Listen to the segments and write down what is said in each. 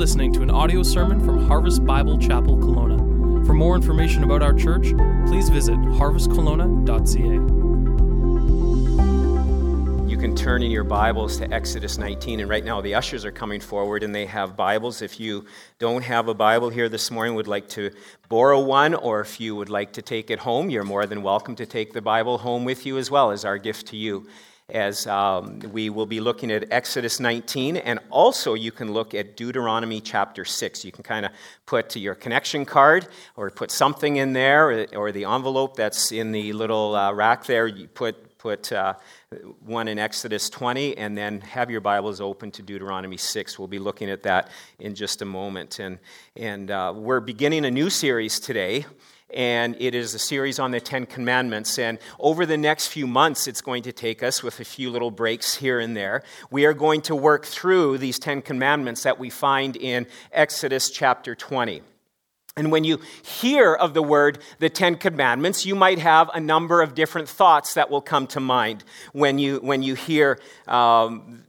listening to an audio sermon from Harvest Bible Chapel Kelowna. For more information about our church, please visit harvestkelowna.ca. You can turn in your Bibles to Exodus 19, and right now the ushers are coming forward and they have Bibles. If you don't have a Bible here this morning, would like to borrow one, or if you would like to take it home, you're more than welcome to take the Bible home with you as well as our gift to you as um, we will be looking at Exodus 19, and also you can look at Deuteronomy chapter 6. You can kind of put your connection card or put something in there, or, the envelope that's in the little uh, rack there. You put, put uh, one in Exodus 20, and then have your Bibles open to Deuteronomy 6. We'll be looking at that in just a moment. And, and uh, we're beginning a new series today and it is a series on the Ten Commandments. And over the next few months, it's going to take us with a few little breaks here and there. We are going to work through these Ten Commandments that we find in Exodus chapter 20. And when you hear of the word the Ten Commandments, you might have a number of different thoughts that will come to mind when you, when you hear um,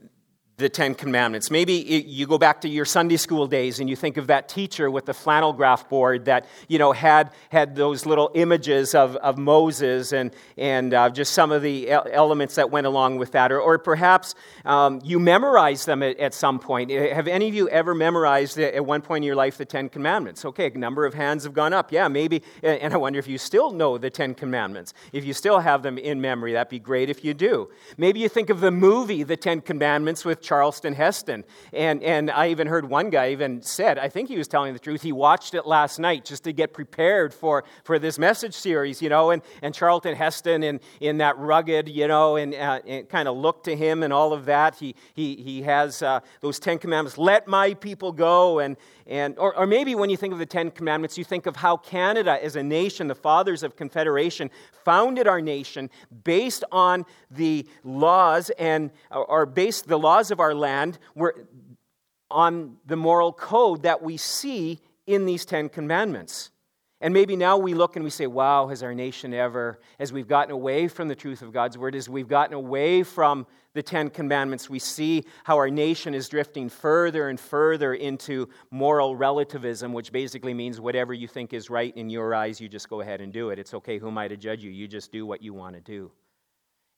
the Ten Commandments. Maybe you go back to your Sunday school days and you think of that teacher with the flannel graph board that, you know, had, had those little images of, of Moses and, and uh, just some of the elements that went along with that. Or, or perhaps um, you memorized them at, at, some point. Eh, have any of you ever memorized at one point in your life the Ten Commandments? Okay, a number of hands have gone up. Yeah, maybe. And I wonder if you still know the Ten Commandments. If you still have them in memory, that'd be great if you do. Maybe you think of the movie, The Ten Commandments, with Charlton Heston. And, and I even heard one guy even said, I think he was telling the truth, he watched it last night just to get prepared for, for this message series, you know, and, and Charlton Heston in, in that rugged, you know, and, uh, and kind of look to him and all of that. He, he, he has uh, those Ten Commandments, let my people go. And, and, or, or maybe when you think of the Ten Commandments, you think of how Canada as a nation, the fathers of Confederation, founded our nation based on the laws and or based the laws of our land were on the moral code that we see in these Ten Commandments. And maybe now we look and we say, wow, has our nation ever, as we've gotten away from the truth of God's word, as we've gotten away from the Ten Commandments, we see how our nation is drifting further and further into moral relativism, which basically means whatever you think is right in your eyes, you just go ahead and do it. It's okay, who am I to judge you? You just do what you want to do.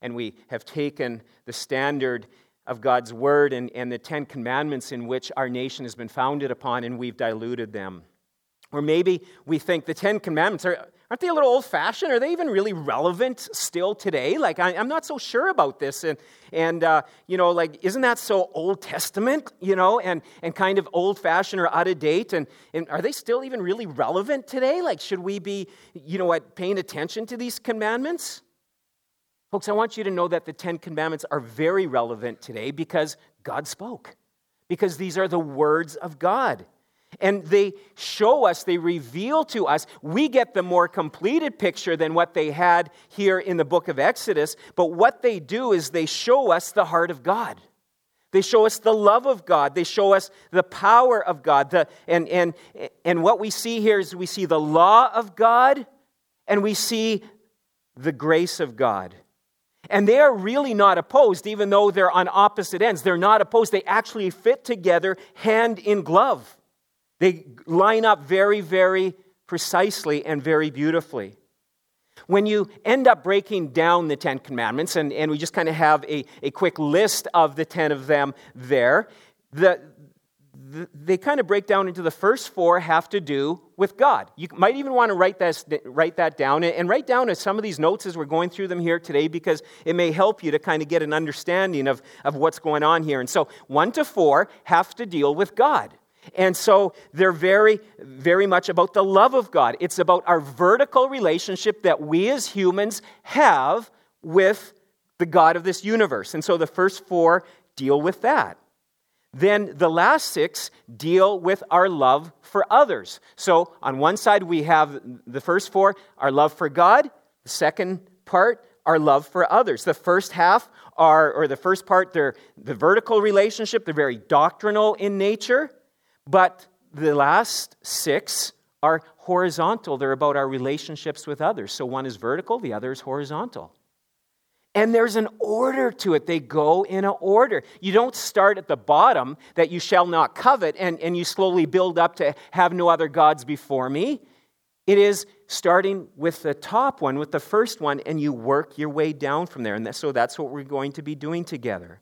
And we have taken the standard of God's word and, and the Ten Commandments in which our nation has been founded upon, and we've diluted them. Or maybe we think the Ten Commandments are, aren't they a little old fashioned? Are they even really relevant still today? Like, I, am not so sure about this. And, and uh, you know, like, isn't that so Old Testament, you know, and, and kind of old fashioned or out of date? And, and are they still even really relevant today? Like, should we be, you know what, paying attention to these commandments? Folks, I want you to know that the Ten Commandments are very relevant today because God spoke, because these are the words of God. And they show us, they reveal to us, we get the more completed picture than what they had here in the book of Exodus. But what they do is they show us the heart of God. They show us the love of God. They show us the power of God. The, and, and, and what we see here is we see the law of God and we see the grace of God. And they are really not opposed, even though they're on opposite ends. They're not opposed. They actually fit together hand in glove. They line up very, very precisely and very beautifully. When you end up breaking down the Ten Commandments, and, and we just kind of have a, a quick list of the ten of them there, the, the, they kind of break down into the first four have to do with God. You might even want to write that, write that down and write down some of these notes as we're going through them here today because it may help you to kind of get an understanding of, of what's going on here. And so, one to four have to deal with God. And so they're very, very much about the love of God. It's about our vertical relationship that we as humans have with the God of this universe. And so the first four deal with that. Then the last six deal with our love for others. So on one side, we have the first four our love for God, the second part, our love for others. The first half are, or the first part, they're the vertical relationship, they're very doctrinal in nature. But the last six are horizontal. They're about our relationships with others. So one is vertical, the other is horizontal. And there's an order to it. They go in an order. You don't start at the bottom that you shall not covet and, and you slowly build up to have no other gods before me. It is starting with the top one, with the first one, and you work your way down from there. And so that's what we're going to be doing together.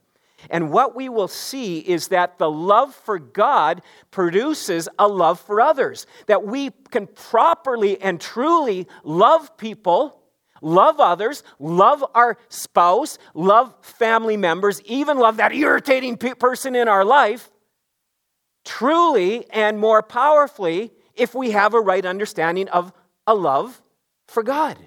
And what we will see is that the love for God produces a love for others. That we can properly and truly love people, love others, love our spouse, love family members, even love that irritating person in our life, truly and more powerfully if we have a right understanding of a love for God.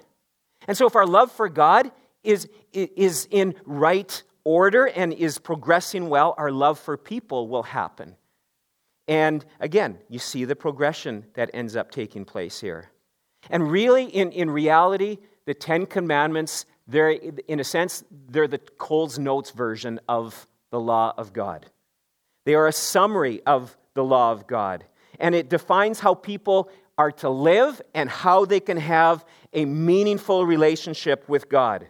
And so if our love for God is, is in right order and is progressing well, our love for people will happen. And again, you see the progression that ends up taking place here. And really, in, in reality, the Ten Commandments, they're, in a sense, they're the Coles Notes version of the law of God. They are a summary of the law of God. And it defines how people are to live and how they can have a meaningful relationship with God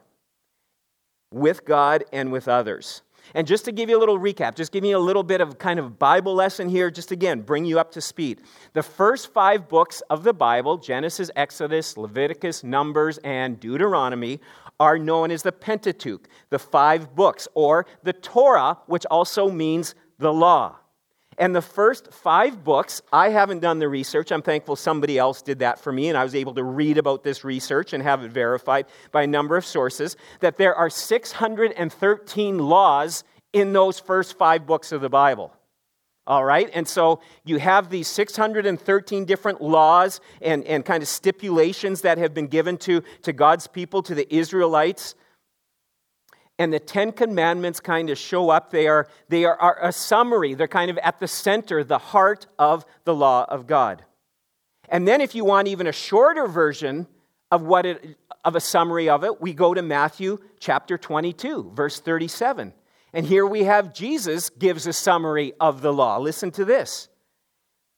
with God and with others. And just to give you a little recap, just give you a little bit of kind of Bible lesson here, just again, bring you up to speed. The first five books of the Bible, Genesis, Exodus, Leviticus, Numbers, and Deuteronomy, are known as the Pentateuch, the five books, or the Torah, which also means the law. And the first five books, I haven't done the research. I'm thankful somebody else did that for me, and I was able to read about this research and have it verified by a number of sources that there are 613 laws in those first five books of the Bible. All right? And so you have these 613 different laws and, and kind of stipulations that have been given to, to God's people, to the Israelites and the Ten Commandments kind of show up. They are, they are, are, a summary, they're kind of at the center, the heart of the law of God. And then, if you want even a shorter version of, what it, of a summary of it, we go to Matthew chapter 22, verse 37. And here we have Jesus gives a summary of the law. Listen to this.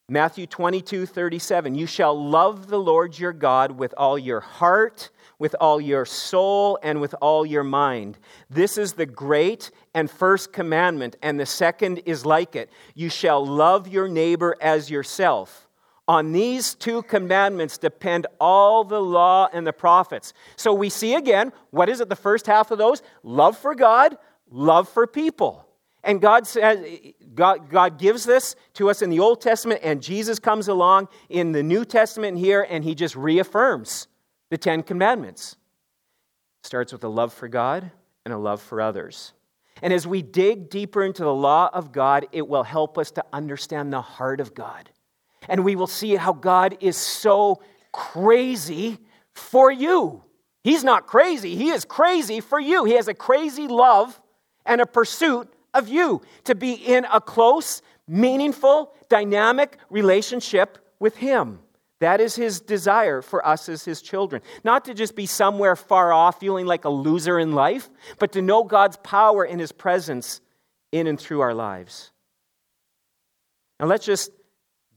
Matthew 22, 37. You shall love the Lord your God with all your heart with all your soul and with all your mind. This is the great and first commandment, and the second is like it. You shall love your neighbor as yourself. On these two commandments depend all the law and the prophets. So we see again, what is it, the first half of those? Love for God, love for people. And God says, God, God gives this to us in the Old Testament, and Jesus comes along in the New Testament here, and he just reaffirms the Ten Commandments. Starts with a love for God and a love for others. And as we dig deeper into the law of God, it will help us to understand the heart of God. And we will see how God is so crazy for you. He's not crazy, He is crazy for you. He has a crazy love and a pursuit of you to be in a close, meaningful, dynamic relationship with Him. That is his desire for us as his children. Not to just be somewhere far off feeling like a loser in life, but to know God's power and his presence in and through our lives. Now, let's just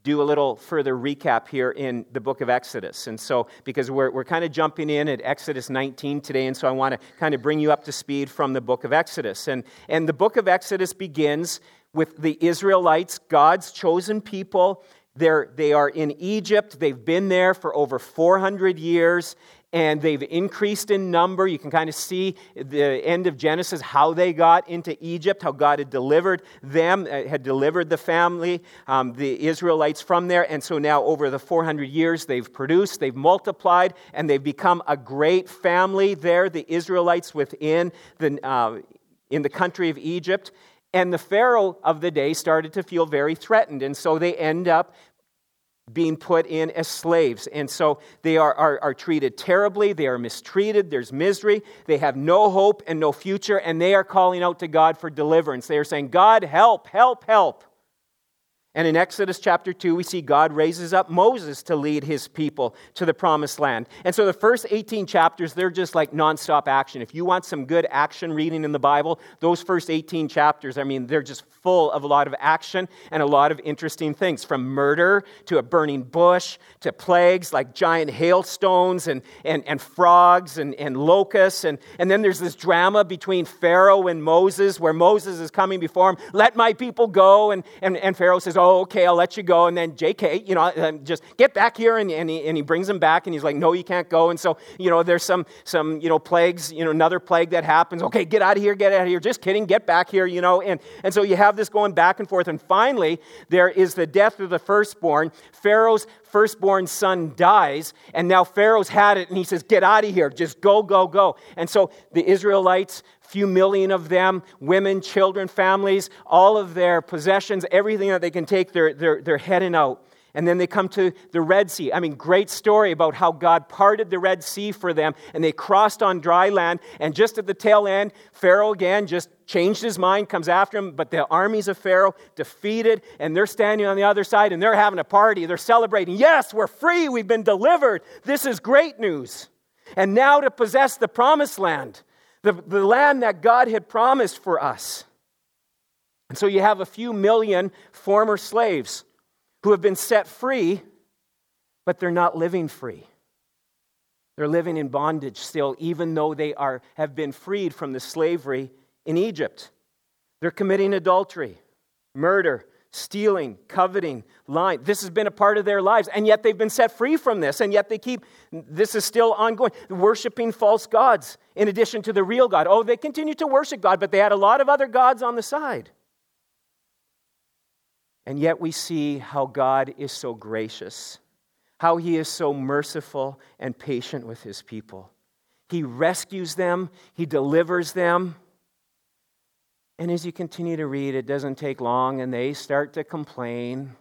do a little further recap here in the book of Exodus. And so, because we're, we're kind of jumping in at Exodus 19 today, and so I want to kind of bring you up to speed from the book of Exodus. And, and the book of Exodus begins with the Israelites, God's chosen people, they're, they are in Egypt. They've been there for over 400 years and they've increased in number. You can kind of see the end of Genesis how they got into Egypt, how God had delivered them, uh, had delivered the family, um, the Israelites from there. And so now, over the 400 years, they've produced, they've multiplied, and they've become a great family there, the Israelites within the, uh, in the country of Egypt. And the Pharaoh of the day started to feel very threatened. And so they end up being put in as slaves. And so they are, are, are, treated terribly. They are mistreated. There's misery. They have no hope and no future. And they are calling out to God for deliverance. They are saying, God, help, help, help. And in Exodus chapter 2, we see God raises up Moses to lead his people to the promised land. And so the first 18 chapters, they're just like nonstop action. If you want some good action reading in the Bible, those first 18 chapters, I mean, they're just full of a lot of action and a lot of interesting things from murder to a burning bush to plagues like giant hailstones and, and, and frogs and, and locusts. And, and then there's this drama between Pharaoh and Moses where Moses is coming before him, let my people go. And, and, and Pharaoh says, okay, I'll let you go. And then JK, you know, um, just get back here. And, and, he, and he brings him back and he's like, no, you can't go. And so, you know, there's some, some, you know, plagues, you know, another plague that happens. Okay, get out of here, get out of here. Just kidding, get back here, you know. And, and so you have this going back and forth. And finally, there is the death of the firstborn. Pharaoh's firstborn son dies, and now Pharaoh's had it, and he says, Get out of here, just go, go, go. And so the Israelites few million of them, women, children, families, all of their possessions, everything that they can take, they're, they're, they're heading out. And then they come to the Red Sea. I mean, great story about how God parted the Red Sea for them and they crossed on dry land. And just at the tail end, Pharaoh again just changed his mind, comes after him. But the armies of Pharaoh defeated and they're standing on the other side and they're having a party. They're celebrating. Yes, we're free. We've been delivered. This is great news. And now to possess the promised land the, the land that God had promised for us. And so you have a few million former slaves who have been set free, but they're not living free. They're living in bondage still, even though they are, have been freed from the slavery in Egypt. They're committing adultery, murder, stealing, coveting, lying. This has been a part of their lives, and yet they've been set free from this, and yet they keep, this is still ongoing, worshiping false gods in addition to the real God. Oh, they continue to worship God, but they had a lot of other gods on the side. And yet we see how God is so gracious, how he is so merciful and patient with his people. He rescues them, he delivers them. And as you continue to read, it doesn't take long, and they start to complain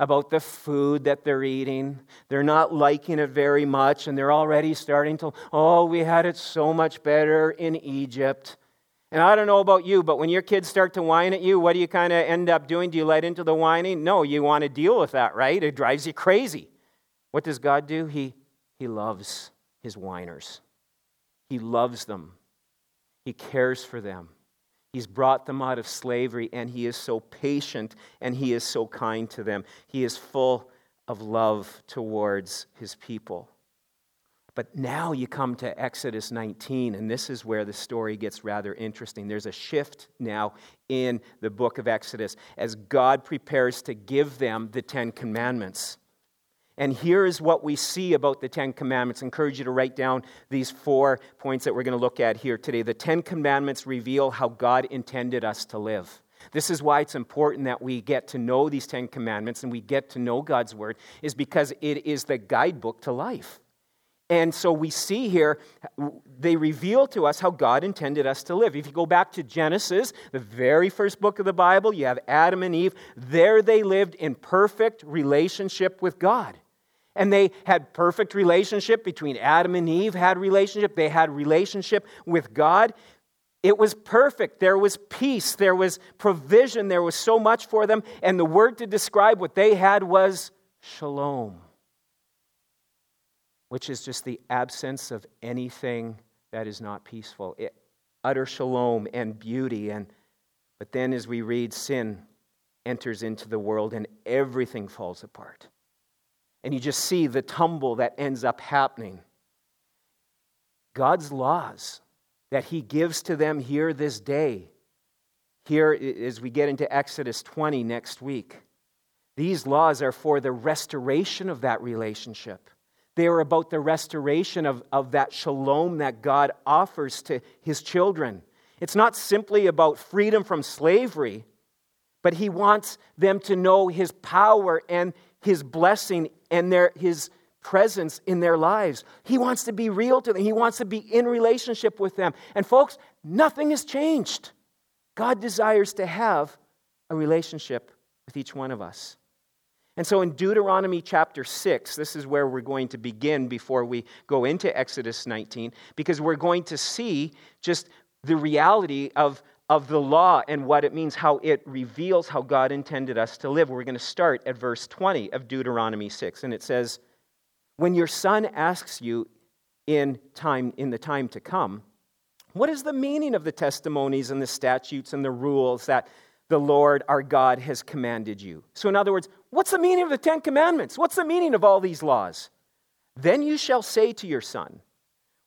about the food that they're eating. They're not liking it very much, and they're already starting to, oh, we had it so much better in Egypt. And I don't know about you, but when your kids start to whine at you, what do you kind of end up doing? Do you let into the whining? No, you want to deal with that, right? It drives you crazy. What does God do? He, he loves his whiners, He loves them, He cares for them. He's brought them out of slavery, and He is so patient and He is so kind to them. He is full of love towards His people. But now you come to Exodus 19, and this is where the story gets rather interesting. There's a shift now in the book of Exodus as God prepares to give them the Ten Commandments. And here is what we see about the Ten Commandments. I encourage you to write down these four points that we're going to look at here today. The Ten Commandments reveal how God intended us to live. This is why it's important that we get to know these Ten Commandments and we get to know God's Word, is because it is the guidebook to life. And so we see here, they reveal to us how God intended us to live. If you go back to Genesis, the very first book of the Bible, you have Adam and Eve. There they lived in perfect relationship with God and they had perfect relationship between adam and eve had relationship. They had relationship with god. It was perfect. There was peace. There was provision. There was so much for them. And the word to describe what they had was shalom which is just the absence of anything that is not peaceful. It, utter shalom and beauty. And but then as we read sin enters into the world and everything falls apart and you just see the tumble that ends up happening. God's laws that He gives to them here this day, here as we get into Exodus 20 next week, these laws are for the restoration of that relationship. They are about the restoration of, of that shalom that God offers to His children. It's not simply about freedom from slavery, but He wants them to know His power and His blessing and their, his presence in their lives. He wants to be real to them, he wants to be in relationship with them. And folks, nothing has changed. God desires to have a relationship with each one of us. And so in Deuteronomy chapter 6, this is where we're going to begin before we go into Exodus 19, because we're going to see just the reality of of the law and what it means, how it reveals how God intended us to live. We're going to start at verse 20 of Deuteronomy 6. And it says, When your son asks you in, time, in the time to come, what is the meaning of the testimonies and the statutes and the rules that the Lord our God has commanded you? So, in other words, what's the meaning of the Ten Commandments? What's the meaning of all these laws? Then you shall say to your son,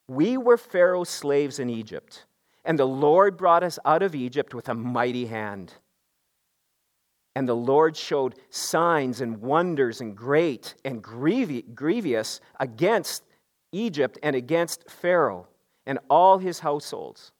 We were Pharaoh's slaves in Egypt and the Lord brought us out of Egypt with a mighty hand. And the Lord showed signs and wonders and great and grievous against Egypt and against Pharaoh and all his households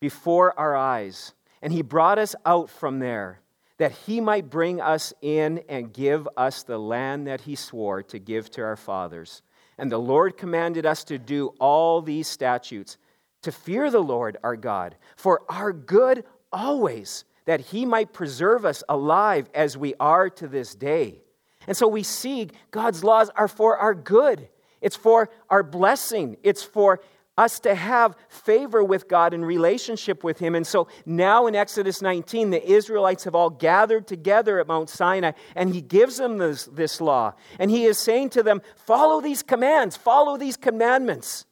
before our eyes. And he brought us out from there that he might bring us in and give us the land that he swore to give to our fathers. And the Lord commanded us to do all these statutes to fear the Lord our God for our good always, that he might preserve us alive as we are to this day. And so we see God's laws are for our good, it's for our blessing, it's for us to have favor with God and relationship with Him. And so now in Exodus 19, the Israelites have all gathered together at Mount Sinai, and He gives them this, this law. And He is saying to them, Follow these commands, follow these commandments.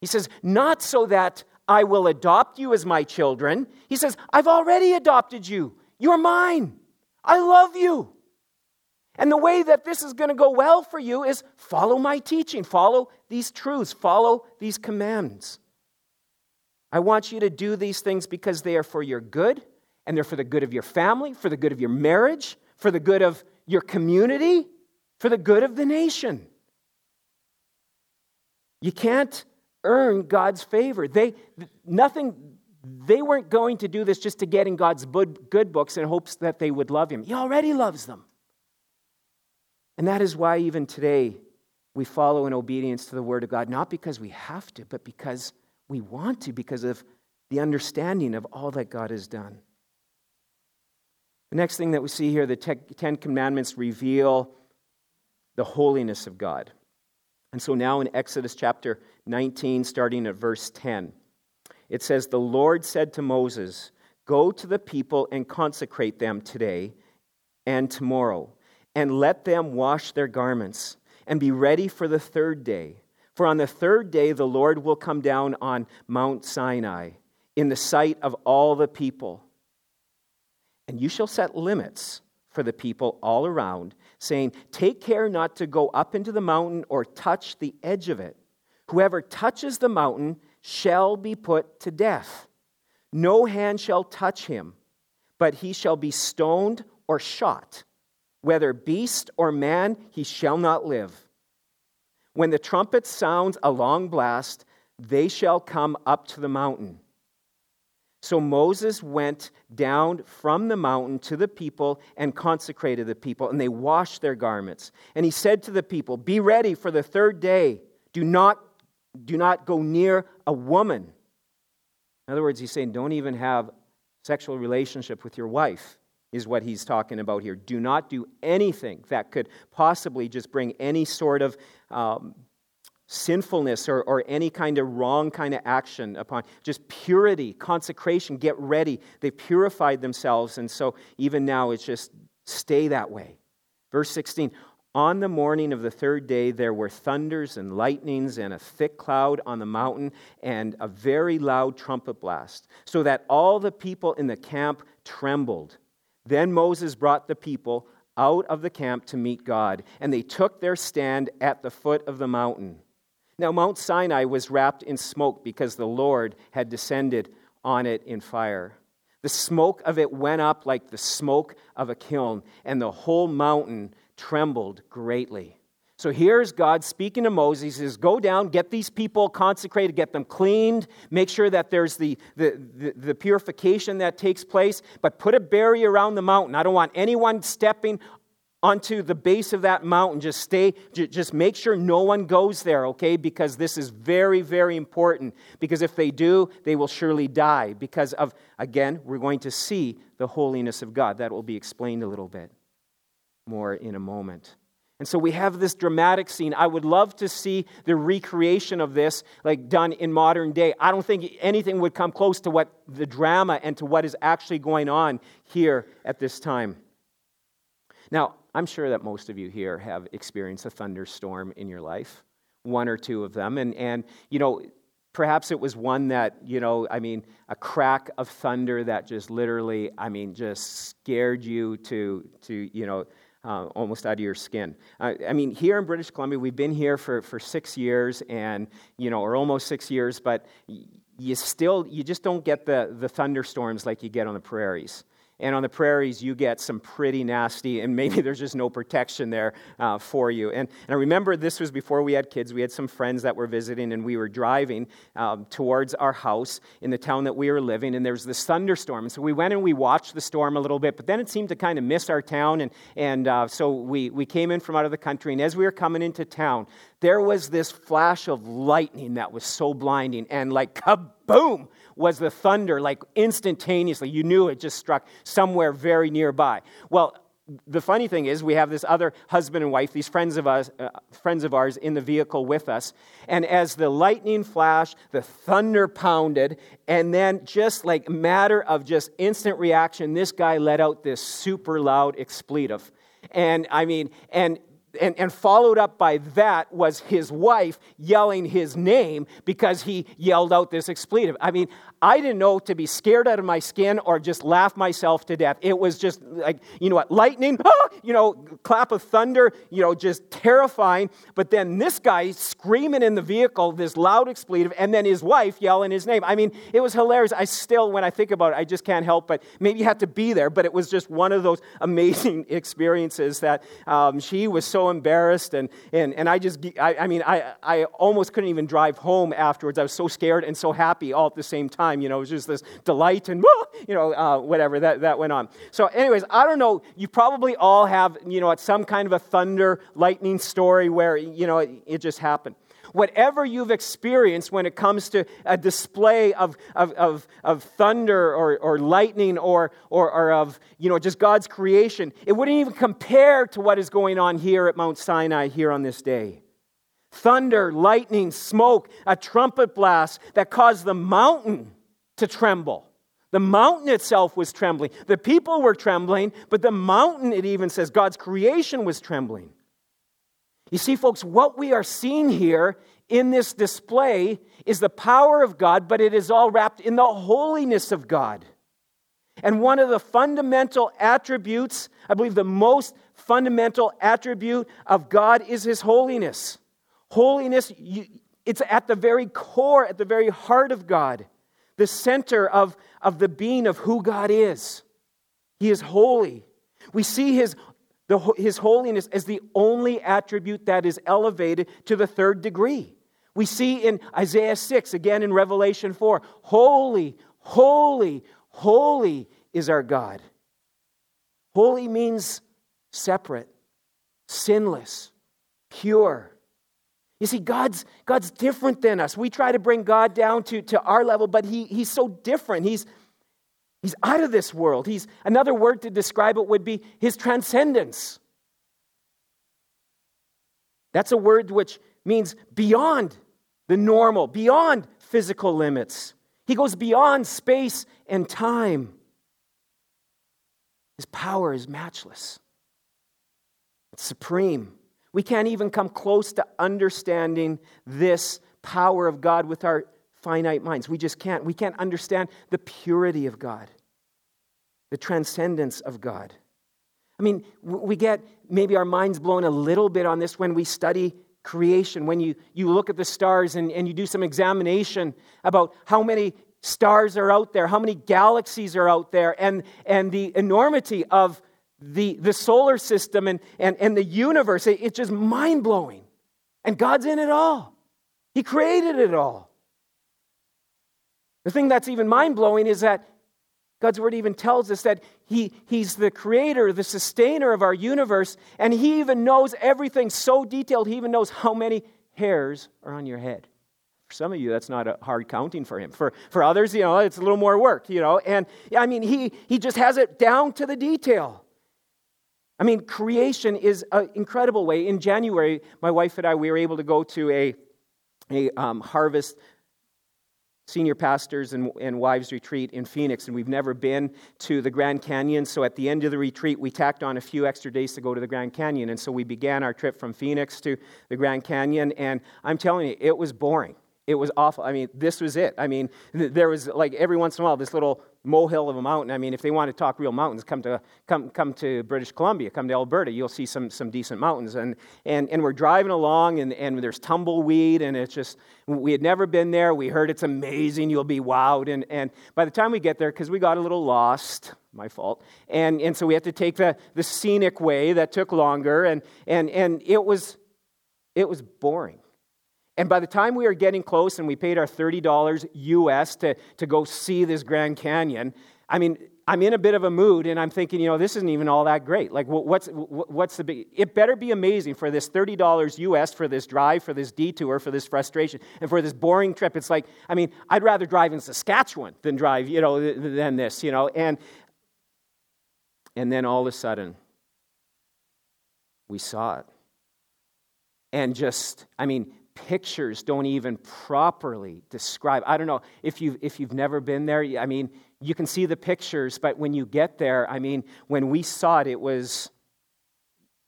He says, Not so that I will adopt you as my children. He says, I've already adopted you. You're mine. I love you. And the way that this is going to go well for you is follow my teaching, follow these truths, follow these commands. I want you to do these things because they are for your good, and they're for the good of your family, for the good of your marriage, for the good of your community, for the good of the nation. You can't earn God's favor. They, nothing, they weren't going to do this just to get in God's good books in hopes that they would love Him. He already loves them. And that is why even today we follow in obedience to the Word of God, not because we have to, but because we want to, because of the understanding of all that God has done. The next thing that we see here, the Ten Commandments reveal the holiness of God. And so now in Exodus chapter 19, starting at verse 10, it says, The Lord said to Moses, Go to the people and consecrate them today and tomorrow, and let them wash their garments, and be ready for the third day. For on the third day the Lord will come down on Mount Sinai in the sight of all the people. And you shall set limits for the people all around, saying, Take care not to go up into the mountain or touch the edge of it. Whoever touches the mountain shall be put to death. No hand shall touch him, but he shall be stoned or shot. Whether beast or man, he shall not live. When the trumpet sounds a long blast, they shall come up to the mountain. So Moses went down from the mountain to the people and consecrated the people, and they washed their garments. And he said to the people, Be ready for the third day. Do not, do not go near a woman. In other words, he's saying, Don't even have sexual relationship with your wife, is what he's talking about here. Do not do anything that could possibly just bring any sort of um, sinfulness or, or any kind of wrong kind of action upon just purity consecration get ready. They purified themselves and so even now it's just stay that way. Verse 16 on the morning of the third day there were thunders and lightnings and a thick cloud on the mountain and a very loud trumpet blast so that all the people in the camp trembled. Then moses brought the people out of the camp to meet god and they took their stand at the foot of the mountain now, Mount Sinai was wrapped in smoke because the Lord had descended on it in fire. The smoke of it went up like the smoke of a kiln, and the whole mountain trembled greatly. So here's God speaking to Moses. He says, Go down, get these people consecrated, get them cleaned, make sure that there's the, the, the, the, purification that takes place, but put a barrier around the mountain. I don't want anyone stepping onto the base of that mountain. Just stay, just make sure no one goes there, okay? Because this is very, very important. Because if they do, they will surely die. Because of, again, we're going to see the holiness of God. That will be explained a little bit more in a moment. And so we have this dramatic scene. I would love to see the recreation of this, like done in modern day. I don't think anything would come close to what the drama and to what is actually going on here at this time. Now, I'm sure that most of you here have experienced a thunderstorm in your life, one or two of them. And, and you know, perhaps it was one that, you know, I mean, a crack of thunder that just literally, I mean, just scared you to, to you know, uh, almost out of your skin. I mean, here in British Columbia, we've been here for, for six years, and you know, or almost six years, but you still, you just don't get the, the thunderstorms like you get on the prairies. And on the prairies, you get some pretty nasty, and maybe there's just no protection there uh, for you. And, and, I remember this was before we had kids. We had some friends that were visiting, and we were driving um, towards our house in the town that we were living, and there was this thunderstorm. And so we went and we watched the storm a little bit, but then it seemed to kind of miss our town. And, and uh, so we, we came in from out of the country, and as we were coming into town, there was this flash of lightning that was so blinding, and like kaboom! was the thunder, like instantaneously. You knew it just struck somewhere very nearby. Well, the funny thing is, we have this other husband and wife, these friends of, us, uh, friends of ours, in the vehicle with us. And as the lightning flashed, the thunder pounded, and then just like matter of just instant reaction, this guy let out this super loud expletive. And I mean, and and, and followed up by that was his wife yelling his name because he yelled out this expletive. I mean, I didn't know to be scared out of my skin or just laugh myself to death. It was just like, you know what, lightning, ah! you know, clap of thunder, you know, just terrifying. But then this guy screaming in the vehicle, this loud expletive, and then his wife yelling his name. I mean, it was hilarious. I still, when I think about it, I just can't help but maybe you had to be there, but it was just one of those amazing experiences that um, she was so embarrassed. And, and, and I just, I, I mean, I, I almost couldn't even drive home afterwards. I was so scared and so happy all at the same time time. You know, it was just this delight and, you know, uh, whatever that, that went on. So, anyways, I don't know. You probably all have, you know, some kind of a thunder, lightning story where, you know, it, it just happened whatever you've experienced when it comes to a display of, of, of, of thunder or, or lightning or, or, or, of you know, just God's creation, it wouldn't even compare to what is going on here at Mount Sinai here on this day thunder, lightning, smoke, a trumpet blast that caused the mountain to tremble. The mountain itself was trembling. The people were trembling, but the mountain, it even says, God's creation was trembling. You see, folks, what we are seeing here in this display is the power of God, but it is all wrapped in the holiness of God. And one of the fundamental attributes, I believe the most fundamental attribute of God is His holiness. Holiness, it's at the very core, at the very heart of God the center of, of the being of who God is. He is holy. We see his, the, his holiness as the only attribute that is elevated to the third degree. We see in Isaiah 6, again in Revelation 4, holy, holy, holy is our God. Holy means separate, sinless, pure. You see, God's, God's different than us. We try to bring God down to, to our level, but he, He's so different. He's, he's out of this world. He's, another word to describe it would be His transcendence. That's a word which means beyond the normal, beyond physical limits. He goes beyond space and time. His power is matchless, it's supreme. We can't even come close to understanding this power of God with our finite minds. We just can't. We can't understand the purity of God, the transcendence of God. I mean, we get maybe our minds blown a little bit on this when we study creation, when you, you look at the stars and, and you do some examination about how many stars are out there, how many galaxies are out there, and, and the enormity of the, the solar system and, and, and the universe. It, it's just mind blowing. And God's in it all, He created it all. The thing that's even mind blowing is that God's word even tells us that he, He's the creator, the sustainer of our universe, and He even knows everything so detailed, He even knows how many hairs are on your head. For some of you, that's not a hard counting for Him. For, for others, you know, it's a little more work, you know. And I mean, he, he just has it down to the detail. I mean, creation is an incredible way. In January, my wife and I, we were able to go to a, a um, harvest senior pastors and, and wives retreat in Phoenix, and we've never been to the Grand Canyon. So at the end of the retreat, we tacked on a few extra days to go to the Grand Canyon. And so we began our trip from Phoenix to the Grand Canyon, and I'm telling you, it was boring. It was awful. I mean, this was it. I mean, there was like every once in a while this little molehill of a mountain. I mean, if they want to talk real mountains, come to, come, come to British Columbia, come to Alberta. You'll see some, some decent mountains. And, and, and we're driving along, and, and there's tumbleweed, and it's just, we had never been there. We heard it's amazing. You'll be wowed. And, and by the time we get there, because we got a little lost, my fault, and, and so we had to take the, the scenic way that took longer, and, and, and it, was, it was boring. And by the time we were getting close and we paid our $30 US to, to go see this Grand Canyon, I mean, I'm in a bit of a mood and I'm thinking, you know, this isn't even all that great. Like, what's, what's the big, it better be amazing for this $30 US for this drive, for this detour, for this frustration, and for this boring trip. It's like, I mean, I'd rather drive in Saskatchewan than drive, you know, than this, you know. And, and then all of a sudden, we saw it. And just, I mean, pictures don't even properly describe. I don't know if you've, if you've never been there. I mean, you can see the pictures, but when you get there, I mean, when we saw it, it was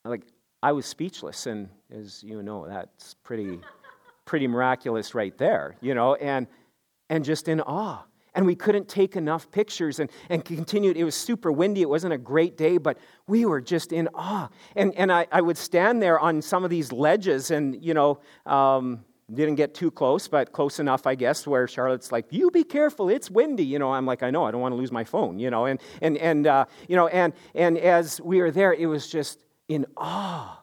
like I was speechless. And as you know, that's pretty, pretty miraculous right there, you know, and, and just in awe and we couldn't take enough pictures and, and continued. It was super windy. It wasn't a great day, but we were just in awe. And, and I, I would stand there on some of these ledges and, you know, um, didn't get too close, but close enough, I guess, where Charlotte's like, "You be careful, it's windy." You know, I'm like, "I know, I don't want to lose my phone." You know, and and and uh, you know, and and as we were there, it was just in awe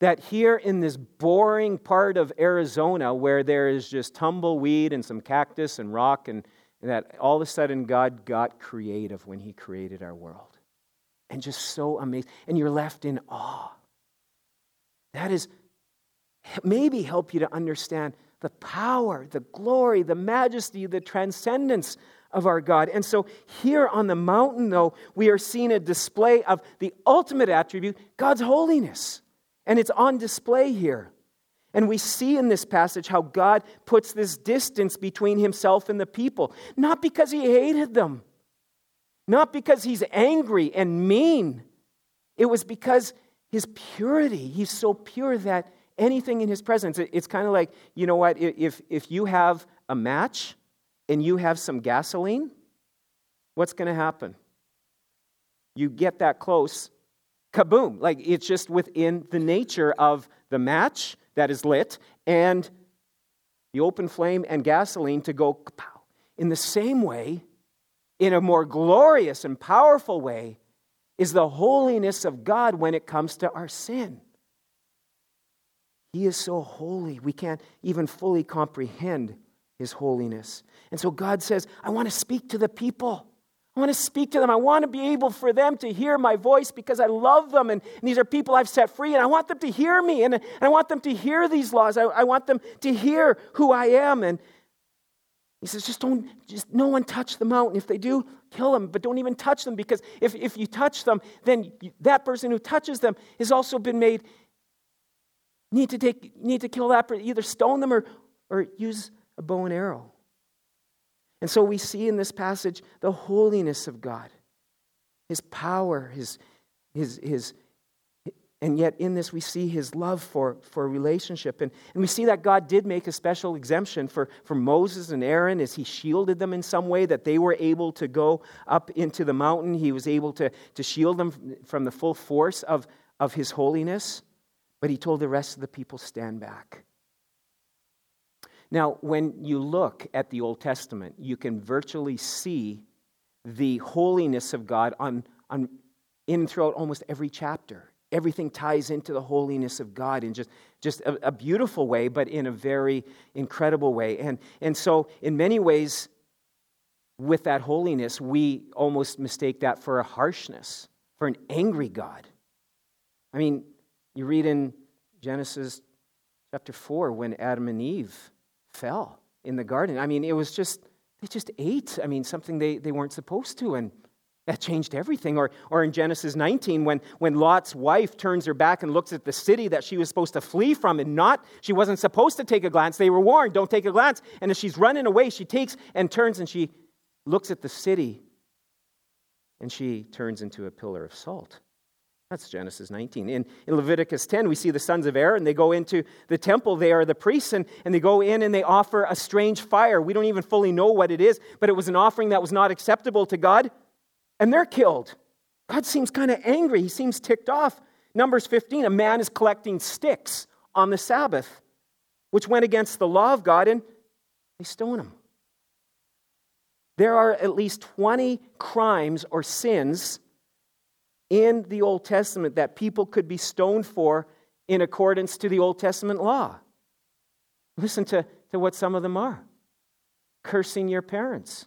that here in this boring part of Arizona, where there is just tumbleweed and some cactus and rock and that all of a sudden God got creative when He created our world. And just so amazing. And you're left in awe. That is maybe help you to understand the power, the glory, the majesty, the transcendence of our God. And so here on the mountain, though, we are seeing a display of the ultimate attribute, God's holiness. And it's on display here. And we see in this passage how God puts this distance between himself and the people, not because he hated them, not because he's angry and mean. It was because his purity, he's so pure that anything in his presence, it's kind of like, you know what, if, if you have a match and you have some gasoline, what's going to happen? You get that close, kaboom. Like it's just within the nature of the match that is lit and the open flame and gasoline to go pow. In the same way, in a more glorious and powerful way, is the holiness of God when it comes to our sin. He is so holy, we can't even fully comprehend his holiness. And so God says, I want to speak to the people. I want to speak to them. I want to be able for them to hear my voice because I love them. And, and these are people I've set free, and I want them to hear me. And, and I want them to hear these laws. I, I want them to hear who I am. And he says, just don't, just no one touch the mountain. If they do, kill them, but don't even touch them because if, if you touch them, then you, that person who touches them has also been made, need to take, need to kill that person, either stone them or, or use a bow and arrow. And so we see in this passage the holiness of God, his power, his, his, his, and yet in this we see his love for, for relationship. And, and we see that God did make a special exemption for, for Moses and Aaron as he shielded them in some way, that they were able to go up into the mountain. He was able to, to shield them from the full force of, of his holiness. But he told the rest of the people, stand back. Now, when you look at the Old Testament, you can virtually see the holiness of God on, on, in throughout almost every chapter. Everything ties into the holiness of God in just, just a, a beautiful way, but in a very incredible way. And, and so, in many ways, with that holiness, we almost mistake that for a harshness, for an angry God. I mean, you read in Genesis chapter 4 when Adam and Eve fell in the garden. I mean, it was just, they just ate. I mean, something they, they weren't supposed to. And That changed everything. Or, or in Genesis 19, when, when Lot's wife turns her back and looks at the city that she was supposed to flee from and not, she wasn't supposed to take a glance. They were warned, don't take a glance. And as she's running away, she takes and turns and she looks at the city and she turns into a pillar of salt. That's Genesis 19. In, in Leviticus 10, we see the sons of Aaron. They go into the temple. They are the priests, and, and they go in and they offer a strange fire. We don't even fully know what it is, but it was an offering that was not acceptable to God and they're killed. God seems kind of angry. He seems ticked off. Numbers 15, a man is collecting sticks on the Sabbath, which went against the law of God, and they stone him. There are at least 20 crimes or sins in the Old Testament that people could be stoned for in accordance to the Old Testament law. Listen to, to what some of them are cursing your parents,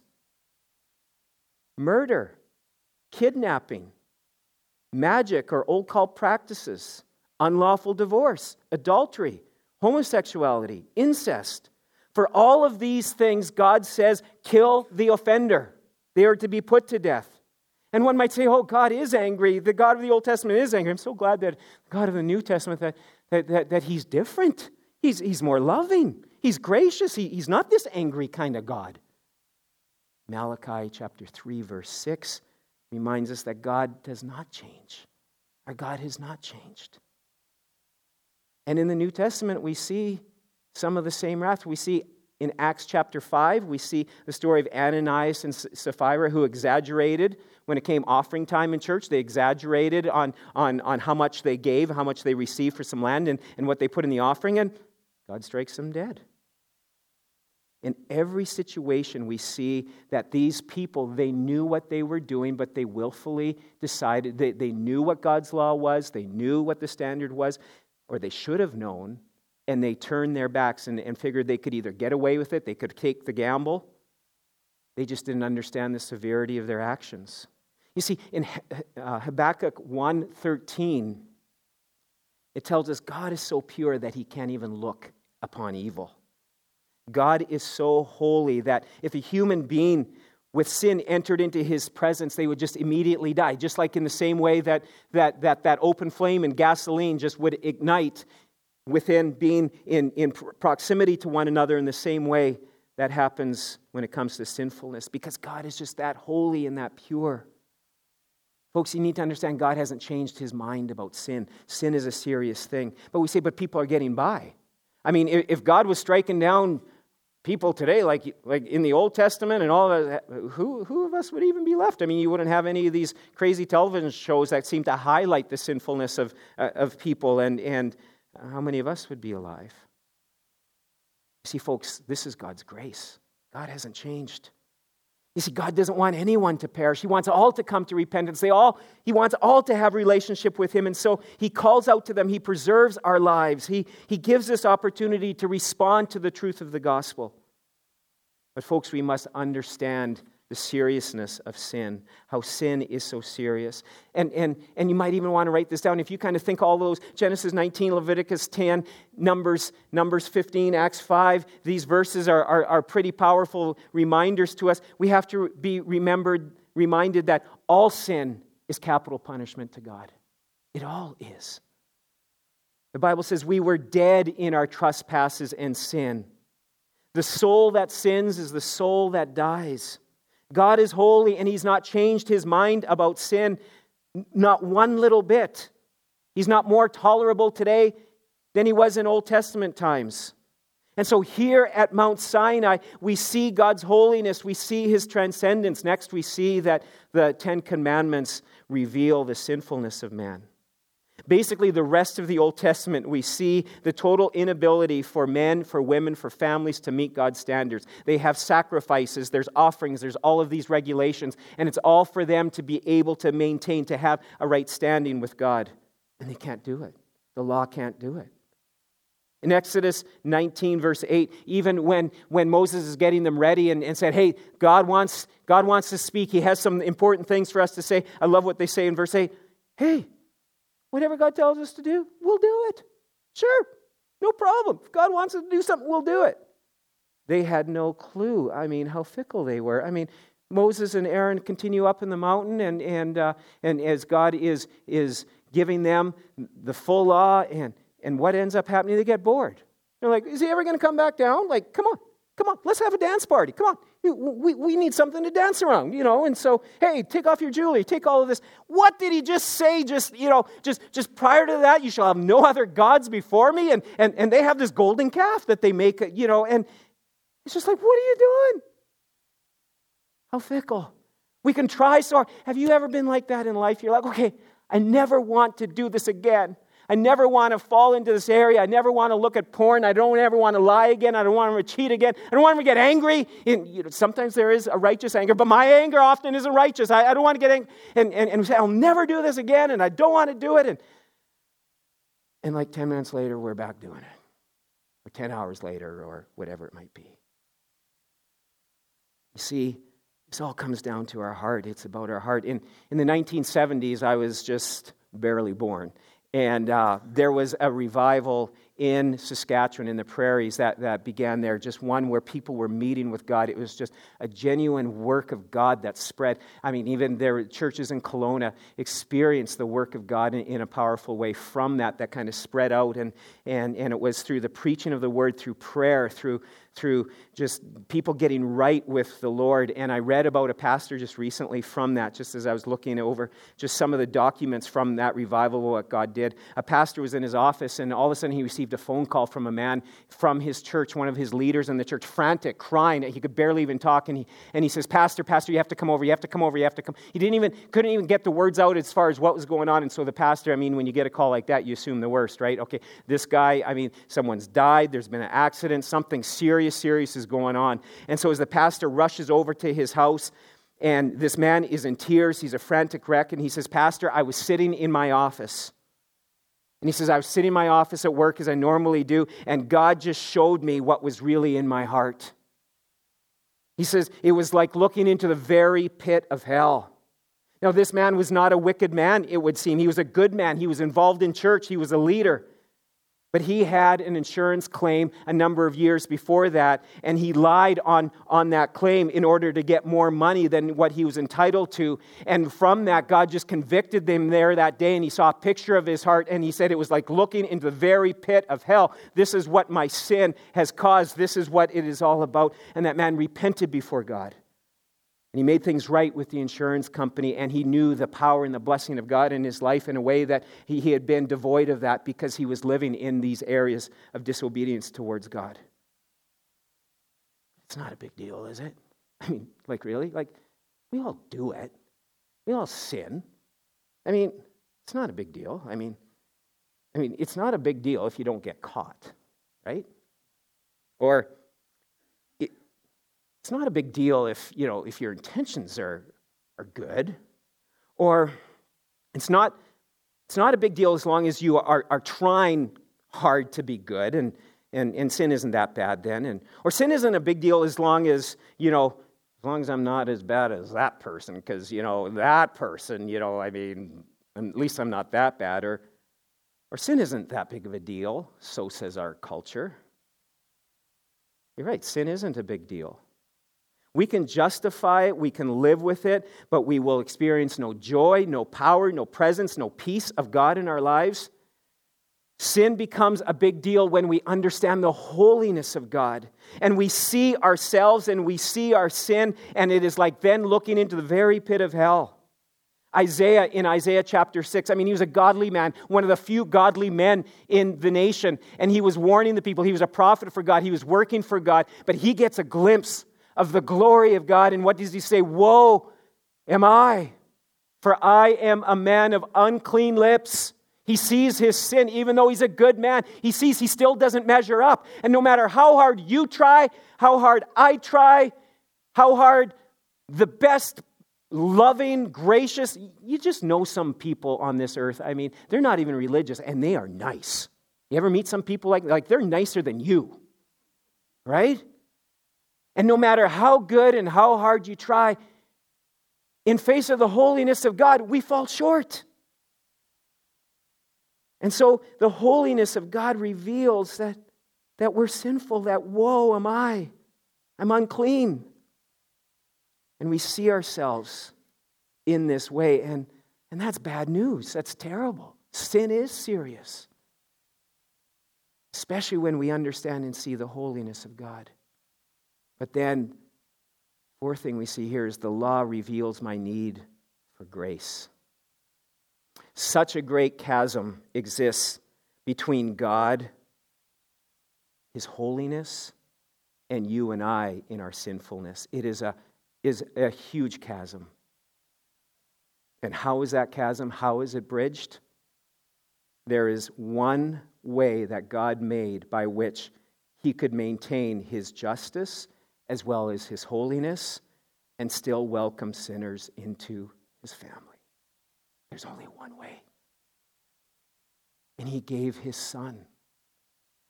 murder, kidnapping, magic or occult practices, unlawful divorce, adultery, homosexuality, incest. For all of these things, God says, kill the offender. They are to be put to death. And one might say, oh, God is angry. The God of the Old Testament is angry. I'm so glad that God of the New Testament, that, that, that, that He's different. He's, he's more loving. He's gracious. He, he's not this angry kind of God. Malachi chapter 3, verse 6 reminds us that God does not change. Our God has not changed. And in the New Testament, we see some of the same wrath. We see in Acts chapter 5, we see the story of Ananias and Sapphira who exaggerated when it came offering time in church. They exaggerated on, on, on how much they gave, how much they received for some land, and, and what they put in the offering, and God strikes them dead. In every situation, we see that these people, they knew what they were doing, but they willfully decided, they, they knew what God's law was, they knew what the standard was, or they should have known, and they turned their backs and, and figured they could either get away with it, they could take the gamble. They just didn't understand the severity of their actions. You see, in uh, Habakkuk 1.13, it tells us God is so pure that he can't even look upon evil. God is so holy that if a human being with sin entered into his presence, they would just immediately die. Just like in the same way that that, that, that open flame and gasoline just would ignite within being in, in proximity to one another in the same way that happens when it comes to sinfulness, because God is just that holy and that pure. Folks, you need to understand God hasn't changed his mind about sin. Sin is a serious thing. But we say, but people are getting by. I mean, if God was striking down people today, like, like in the Old Testament and all that, who, who of us would even be left? I mean, you wouldn't have any of these crazy television shows that seem to highlight the sinfulness of, uh, of people, and, and Uh, how many of us would be alive? See, folks, this is God's grace. God hasn't changed. You see, God doesn't want anyone to perish. He wants all to come to repentance. They all, he wants all to have relationship with Him. And so He calls out to them. He preserves our lives. He, he gives us opportunity to respond to the truth of the gospel. But, folks, we must understand the seriousness of sin, how sin is so serious. And, and, and you might even want to write this down. If you kind of think all those Genesis 19, Leviticus 10, Numbers, Numbers 15, Acts 5, these verses are, are, are pretty powerful reminders to us. We have to be remembered, reminded that all sin is capital punishment to God. It all is. The Bible says we were dead in our trespasses and sin. The soul that sins is the soul that dies. God is holy and He's not changed His mind about sin, not one little bit. He's not more tolerable today than He was in Old Testament times. And so here at Mount Sinai, we see God's holiness, we see His transcendence. Next, we see that the Ten Commandments reveal the sinfulness of man. Basically, the rest of the Old Testament, we see the total inability for men, for women, for families to meet God's standards. They have sacrifices, there's offerings, there's all of these regulations, and it's all for them to be able to maintain, to have a right standing with God. And they can't do it. The law can't do it. In Exodus 19, verse 8, even when, when Moses is getting them ready and, and said, Hey, God wants, God wants to speak, He has some important things for us to say. I love what they say in verse 8. Hey, Whatever God tells us to do, we'll do it. Sure, no problem. If God wants us to do something, we'll do it. They had no clue. I mean, how fickle they were. I mean, Moses and Aaron continue up in the mountain, and, and, uh, and as God is, is giving them the full law, and, and what ends up happening? They get bored. They're like, is he ever going to come back down? Like, come on, come on, let's have a dance party. Come on, we, we need something to dance around, you know. And so, hey, take off your jewelry, take all of this. What did he just say? Just, you know, just, just prior to that, you shall have no other gods before me. And, and, and they have this golden calf that they make, you know, and it's just like, what are you doing? How fickle. We can try so hard. Have you ever been like that in life? You're like, okay, I never want to do this again. I never want to fall into this area. I never want to look at porn. I don't ever want to lie again. I don't want to cheat again. I don't want to get angry. And, you know, sometimes there is a righteous anger, but my anger often isn't righteous. I, I don't want to get angry and, and, and say, I'll never do this again, and I don't want to do it. And, and like 10 minutes later, we're back doing it. Or 10 hours later, or whatever it might be. You see, this all comes down to our heart. It's about our heart. In, in the 1970s, I was just barely born. And uh, there was a revival in Saskatchewan, in the prairies, that, that began there. Just one where people were meeting with God. It was just a genuine work of God that spread. I mean, even there churches in Kelowna experienced the work of God in, in, a powerful way from that, that kind of spread out. And, and, and it was through the preaching of the word, through prayer, through through just people getting right with the Lord. And I read about a pastor just recently from that, just as I was looking over just some of the documents from that revival, what God did. A pastor was in his office, and all of a sudden he received a phone call from a man from his church, one of his leaders in the church, frantic, crying. He could barely even talk. And he, and he says, Pastor, Pastor, you have to come over. You have to come over. You have to come. He didn't even, couldn't even get the words out as far as what was going on. And so the pastor, I mean, when you get a call like that, you assume the worst, right? Okay, this guy, I mean, someone's died. There's been an accident. Something serious serious, serious is going on. And so as the pastor rushes over to his house, and this man is in tears, he's a frantic wreck, and he says, Pastor, I was sitting in my office. And he says, I was sitting in my office at work as I normally do, and God just showed me what was really in my heart. He says, it was like looking into the very pit of hell. Now, this man was not a wicked man, it would seem. He was a good man. He was involved in church, he was a leader. But he had an insurance claim a number of years before that, and he lied on, on that claim in order to get more money than what he was entitled to. And from that, God just convicted them there that day, and he saw a picture of his heart, and he said it was like looking into the very pit of hell. This is what my sin has caused, this is what it is all about. And that man repented before God. And he made things right with the insurance company, and he knew the power and the blessing of God in his life in a way that he, he had been devoid of that because he was living in these areas of disobedience towards God. It's not a big deal, is it? I mean, like, really? Like, we all do it, we all sin. I mean, it's not a big deal. I mean, I mean, it's not a big deal if you don't get caught, right? Or it's not a big deal if, you know, if your intentions are, are good. Or it's not, it's not a big deal as long as you are, are trying hard to be good. And, and, and sin isn't that bad then. And, or sin isn't a big deal as long as, you know, as long as I'm not as bad as that person, because, you know, that person, you know, I mean, at least I'm not that bad. Or, or sin isn't that big of a deal, so says our culture. You're right, sin isn't a big deal. We can justify it, we can live with it, but we will experience no joy, no power, no presence, no peace of God in our lives. Sin becomes a big deal when we understand the holiness of God and we see ourselves and we see our sin, and it is like then looking into the very pit of hell. Isaiah in Isaiah chapter 6, I mean, he was a godly man, one of the few godly men in the nation, and he was warning the people. He was a prophet for God, he was working for God, but he gets a glimpse of the glory of God. And what does he say? Woe am I, for I am a man of unclean lips. He sees his sin, even though he's a good man. He sees he still doesn't measure up. And no matter how hard you try, how hard I try, how hard the best loving, gracious, you just know some people on this earth. I mean, they're not even religious and they are nice. You ever meet some people like, like they're nicer than you, right? And no matter how good and how hard you try, in face of the holiness of God, we fall short. And so the holiness of God reveals that, that we're sinful, that woe am I, I'm unclean. And we see ourselves in this way, and, and that's bad news. That's terrible. Sin is serious, especially when we understand and see the holiness of God. But then, fourth thing we see here is the law reveals my need for grace. Such a great chasm exists between God, His holiness, and you and I in our sinfulness. It is a, is a huge chasm. And how is that chasm? How is it bridged? There is one way that God made by which he could maintain his justice as well as his holiness and still welcome sinners into his family. There's only one way. And he gave his son.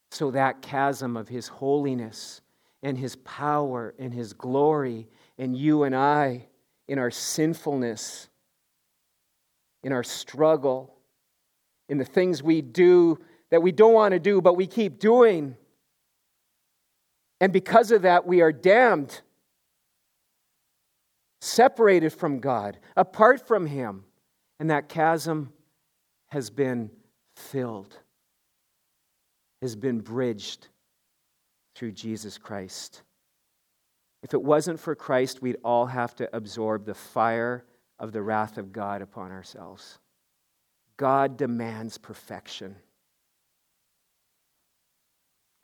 So that chasm of his holiness and his power and his glory, and you and I in our sinfulness, in our struggle, in the things we do that we don't want to do, but we keep doing. And because of that, we are damned, separated from God, apart from Him. And that chasm has been filled, has been bridged through Jesus Christ. If it wasn't for Christ, we'd all have to absorb the fire of the wrath of God upon ourselves. God demands perfection.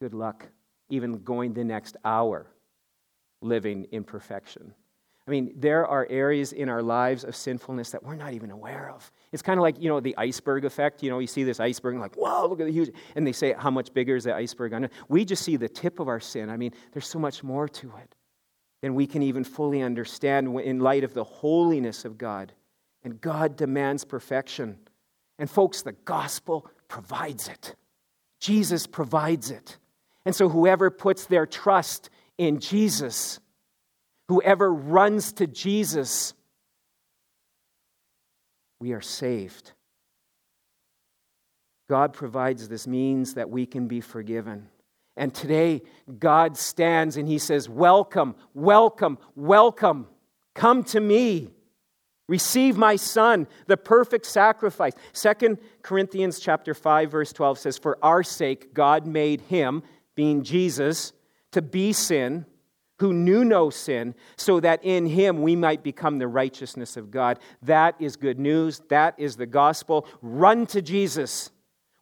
Good luck even going the next hour living in perfection. I mean, there are areas in our lives of sinfulness that we're not even aware of. It's kind of like, you know, the iceberg effect. You know, you see this iceberg and like, whoa, look at the huge. And they say, how much bigger is the iceberg? We just see the tip of our sin. I mean, there's so much more to it than we can even fully understand in light of the holiness of God. And God demands perfection. And folks, the gospel provides it. Jesus provides it. And so whoever puts their trust in Jesus, Whoever runs to Jesus, we are saved. God provides this means that we can be forgiven. And today, God stands and He says, Welcome, welcome, welcome. Come to me. Receive my son, the perfect sacrifice. Second Corinthians chapter 5 verse 12 says for our sake God made him being Jesus to be sin who knew no sin, so that in him we might become the righteousness of God. That is good news. That is the gospel. Run to Jesus.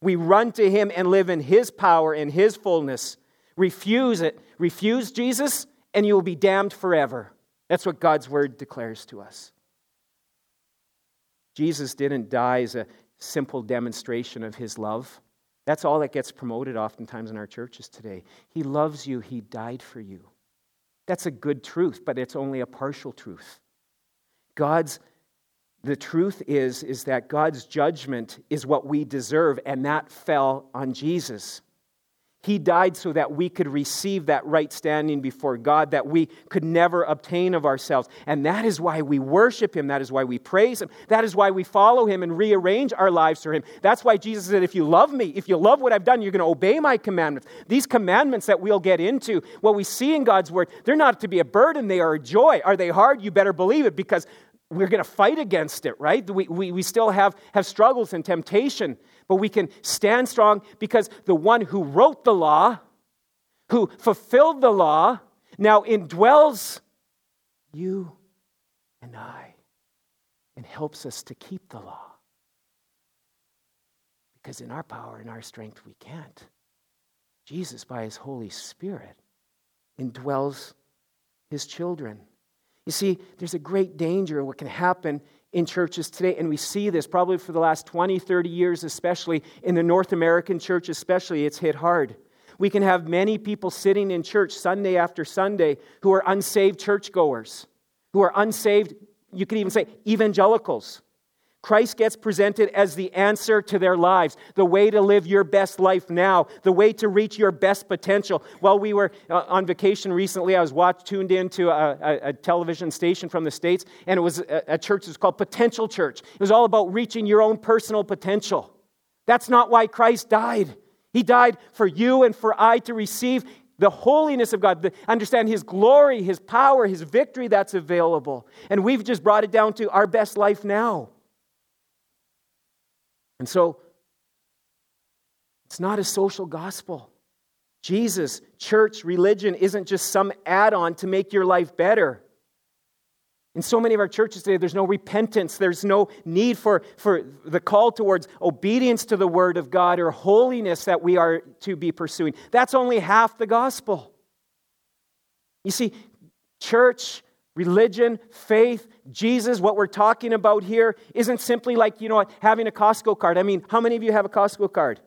We run to him and live in his power and his fullness. Refuse it. Refuse Jesus, and you will be damned forever. That's what God's word declares to us. Jesus didn't die as a simple demonstration of his love. That's all that gets promoted oftentimes in our churches today. He loves you, he died for you. That's a good truth, but it's only a partial truth. God's the truth is is that God's judgment is what we deserve and that fell on Jesus. He died so that we could receive that right standing before God that we could never obtain of ourselves. And that is why we worship Him. That is why we praise Him. That is why we follow Him and rearrange our lives for Him. That's why Jesus said, If you love me, if you love what I've done, you're going to obey my commandments. These commandments that we'll get into, what we see in God's Word, they're not to be a burden, they are a joy. Are they hard? You better believe it because we're going to fight against it, right? We, we, we still have, have struggles and temptation, but we can stand strong because the one who wrote the law, who fulfilled the law, now indwells you and I and helps us to keep the law. Because in our power and our strength, we can't. Jesus, by his Holy Spirit, indwells his children. You see, there's a great danger of what can happen in churches today, and we see this probably for the last 20, 30 years, especially in the North American church, especially, it's hit hard. We can have many people sitting in church Sunday after Sunday who are unsaved churchgoers, who are unsaved, you could even say evangelicals. Christ gets presented as the answer to their lives, the way to live your best life now, the way to reach your best potential. While we were uh, on vacation recently, I was watched, tuned into a, a, a, television station from the States, and it was a, a church that's called Potential Church. It was all about reaching your own personal potential. That's not why Christ died. He died for you and for I to receive the holiness of God, the, understand His glory, His power, His victory that's available. And we've just brought it down to our best life now. And so, it's not a social gospel. Jesus, church, religion isn't just some add on to make your life better. In so many of our churches today, there's no repentance. There's no need for, for the call towards obedience to the Word of God or holiness that we are to be pursuing. That's only half the gospel. You see, church, religion, faith, Jesus, what we're talking about here isn't simply like, you know, having a Costco card. I mean, how many of you have a Costco card?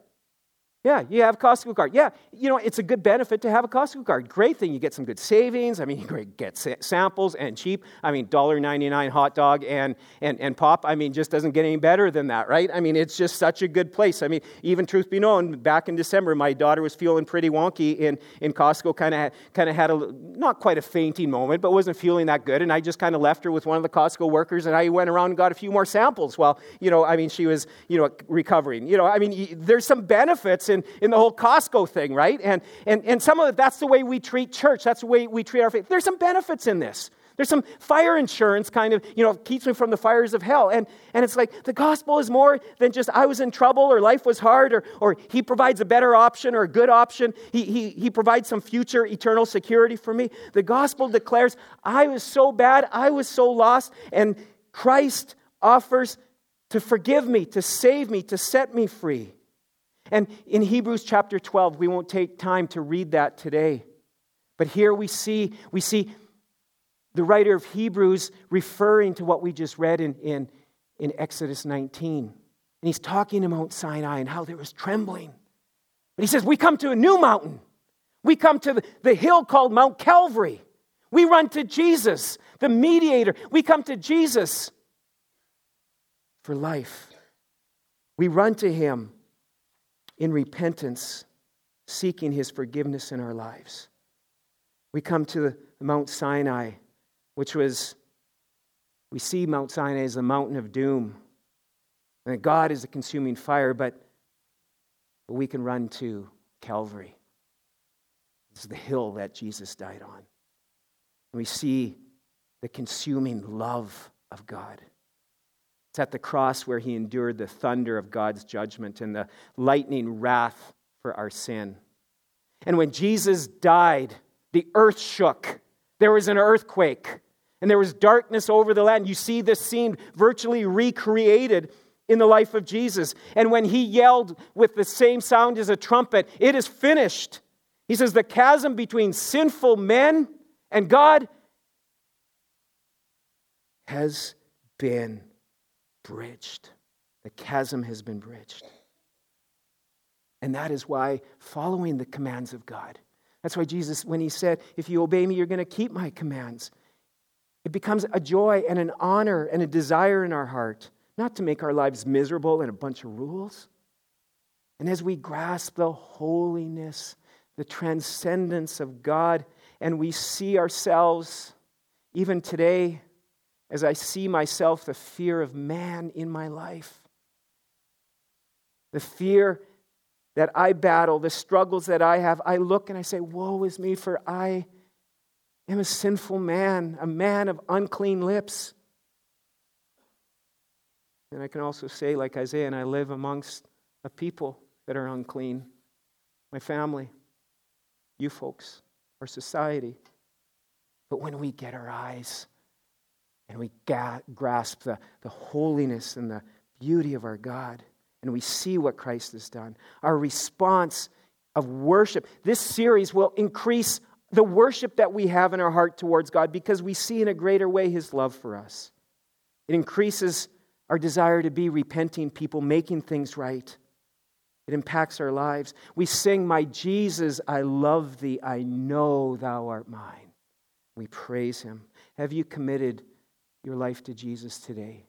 Yeah, you have a Costco card. Yeah, you know, it's a good benefit to have a Costco card. Great thing. You get some good savings. I mean, you get samples and cheap. I mean, $1.99 hot dog and, and, and pop. I mean, just doesn't get any better than that, right? I mean, it's just such a good place. I mean, even truth be known, back in December, my daughter was feeling pretty wonky in, in Costco, kind of kind of had a, not quite a fainting moment, but wasn't feeling that good. And I just kind of left her with one of the Costco workers and I went around and got a few more samples while, you know, I mean, she was, you know, recovering. You know, I mean, there's some benefits in, in the whole Costco thing, right? And, and, and some of it, that's the way we treat church. That's the way we treat our faith. There's some benefits in this. There's some fire insurance kind of, you know, keeps me from the fires of hell. And, and it's like the gospel is more than just I was in trouble or life was hard or, or he provides a better option or a good option. He, he, he provides some future eternal security for me. The gospel declares I was so bad, I was so lost, and Christ offers to forgive me, to save me, to set me free. And in Hebrews chapter 12, we won't take time to read that today. But here we see, we see the writer of Hebrews referring to what we just read in, in, in Exodus 19. And he's talking to Mount Sinai and how there was trembling. But he says, We come to a new mountain. We come to the, the hill called Mount Calvary. We run to Jesus, the mediator. We come to Jesus for life. We run to him in repentance, seeking his forgiveness in our lives. We come to Mount Sinai, which was, we see Mount Sinai as the mountain of doom. And God is a consuming fire, but, but we can run to Calvary. It's the hill that Jesus died on. And we see the consuming love of God. It's at the cross where he endured the thunder of God's judgment and the lightning wrath for our sin. And when Jesus died, the earth shook. There was an earthquake, and there was darkness over the land. You see this scene virtually recreated in the life of Jesus. And when he yelled with the same sound as a trumpet, It is finished. He says, The chasm between sinful men and God has been bridged. The chasm has been bridged. And that is why following the commands of God, that's why Jesus, when he said, If you obey me, you're going to keep my commands, it becomes a joy and an honor and a desire in our heart, not to make our lives miserable and a bunch of rules. And as we grasp the holiness, the transcendence of God, and we see ourselves, even today, as I see myself, the fear of man in my life. The fear that I battle, the struggles that I have, I look and I say, Woe is me, for I am a sinful man, a man of unclean lips. And I can also say, like Isaiah, and I live amongst a people that are unclean my family, you folks, our society. But when we get our eyes and we ga- grasp the, the holiness and the beauty of our God, and we see what Christ has done. Our response of worship, this series will increase the worship that we have in our heart towards God because we see in a greater way His love for us. It increases our desire to be repenting people, making things right. It impacts our lives. We sing, My Jesus, I love thee, I know thou art mine. We praise Him. Have you committed? Your life to Jesus today?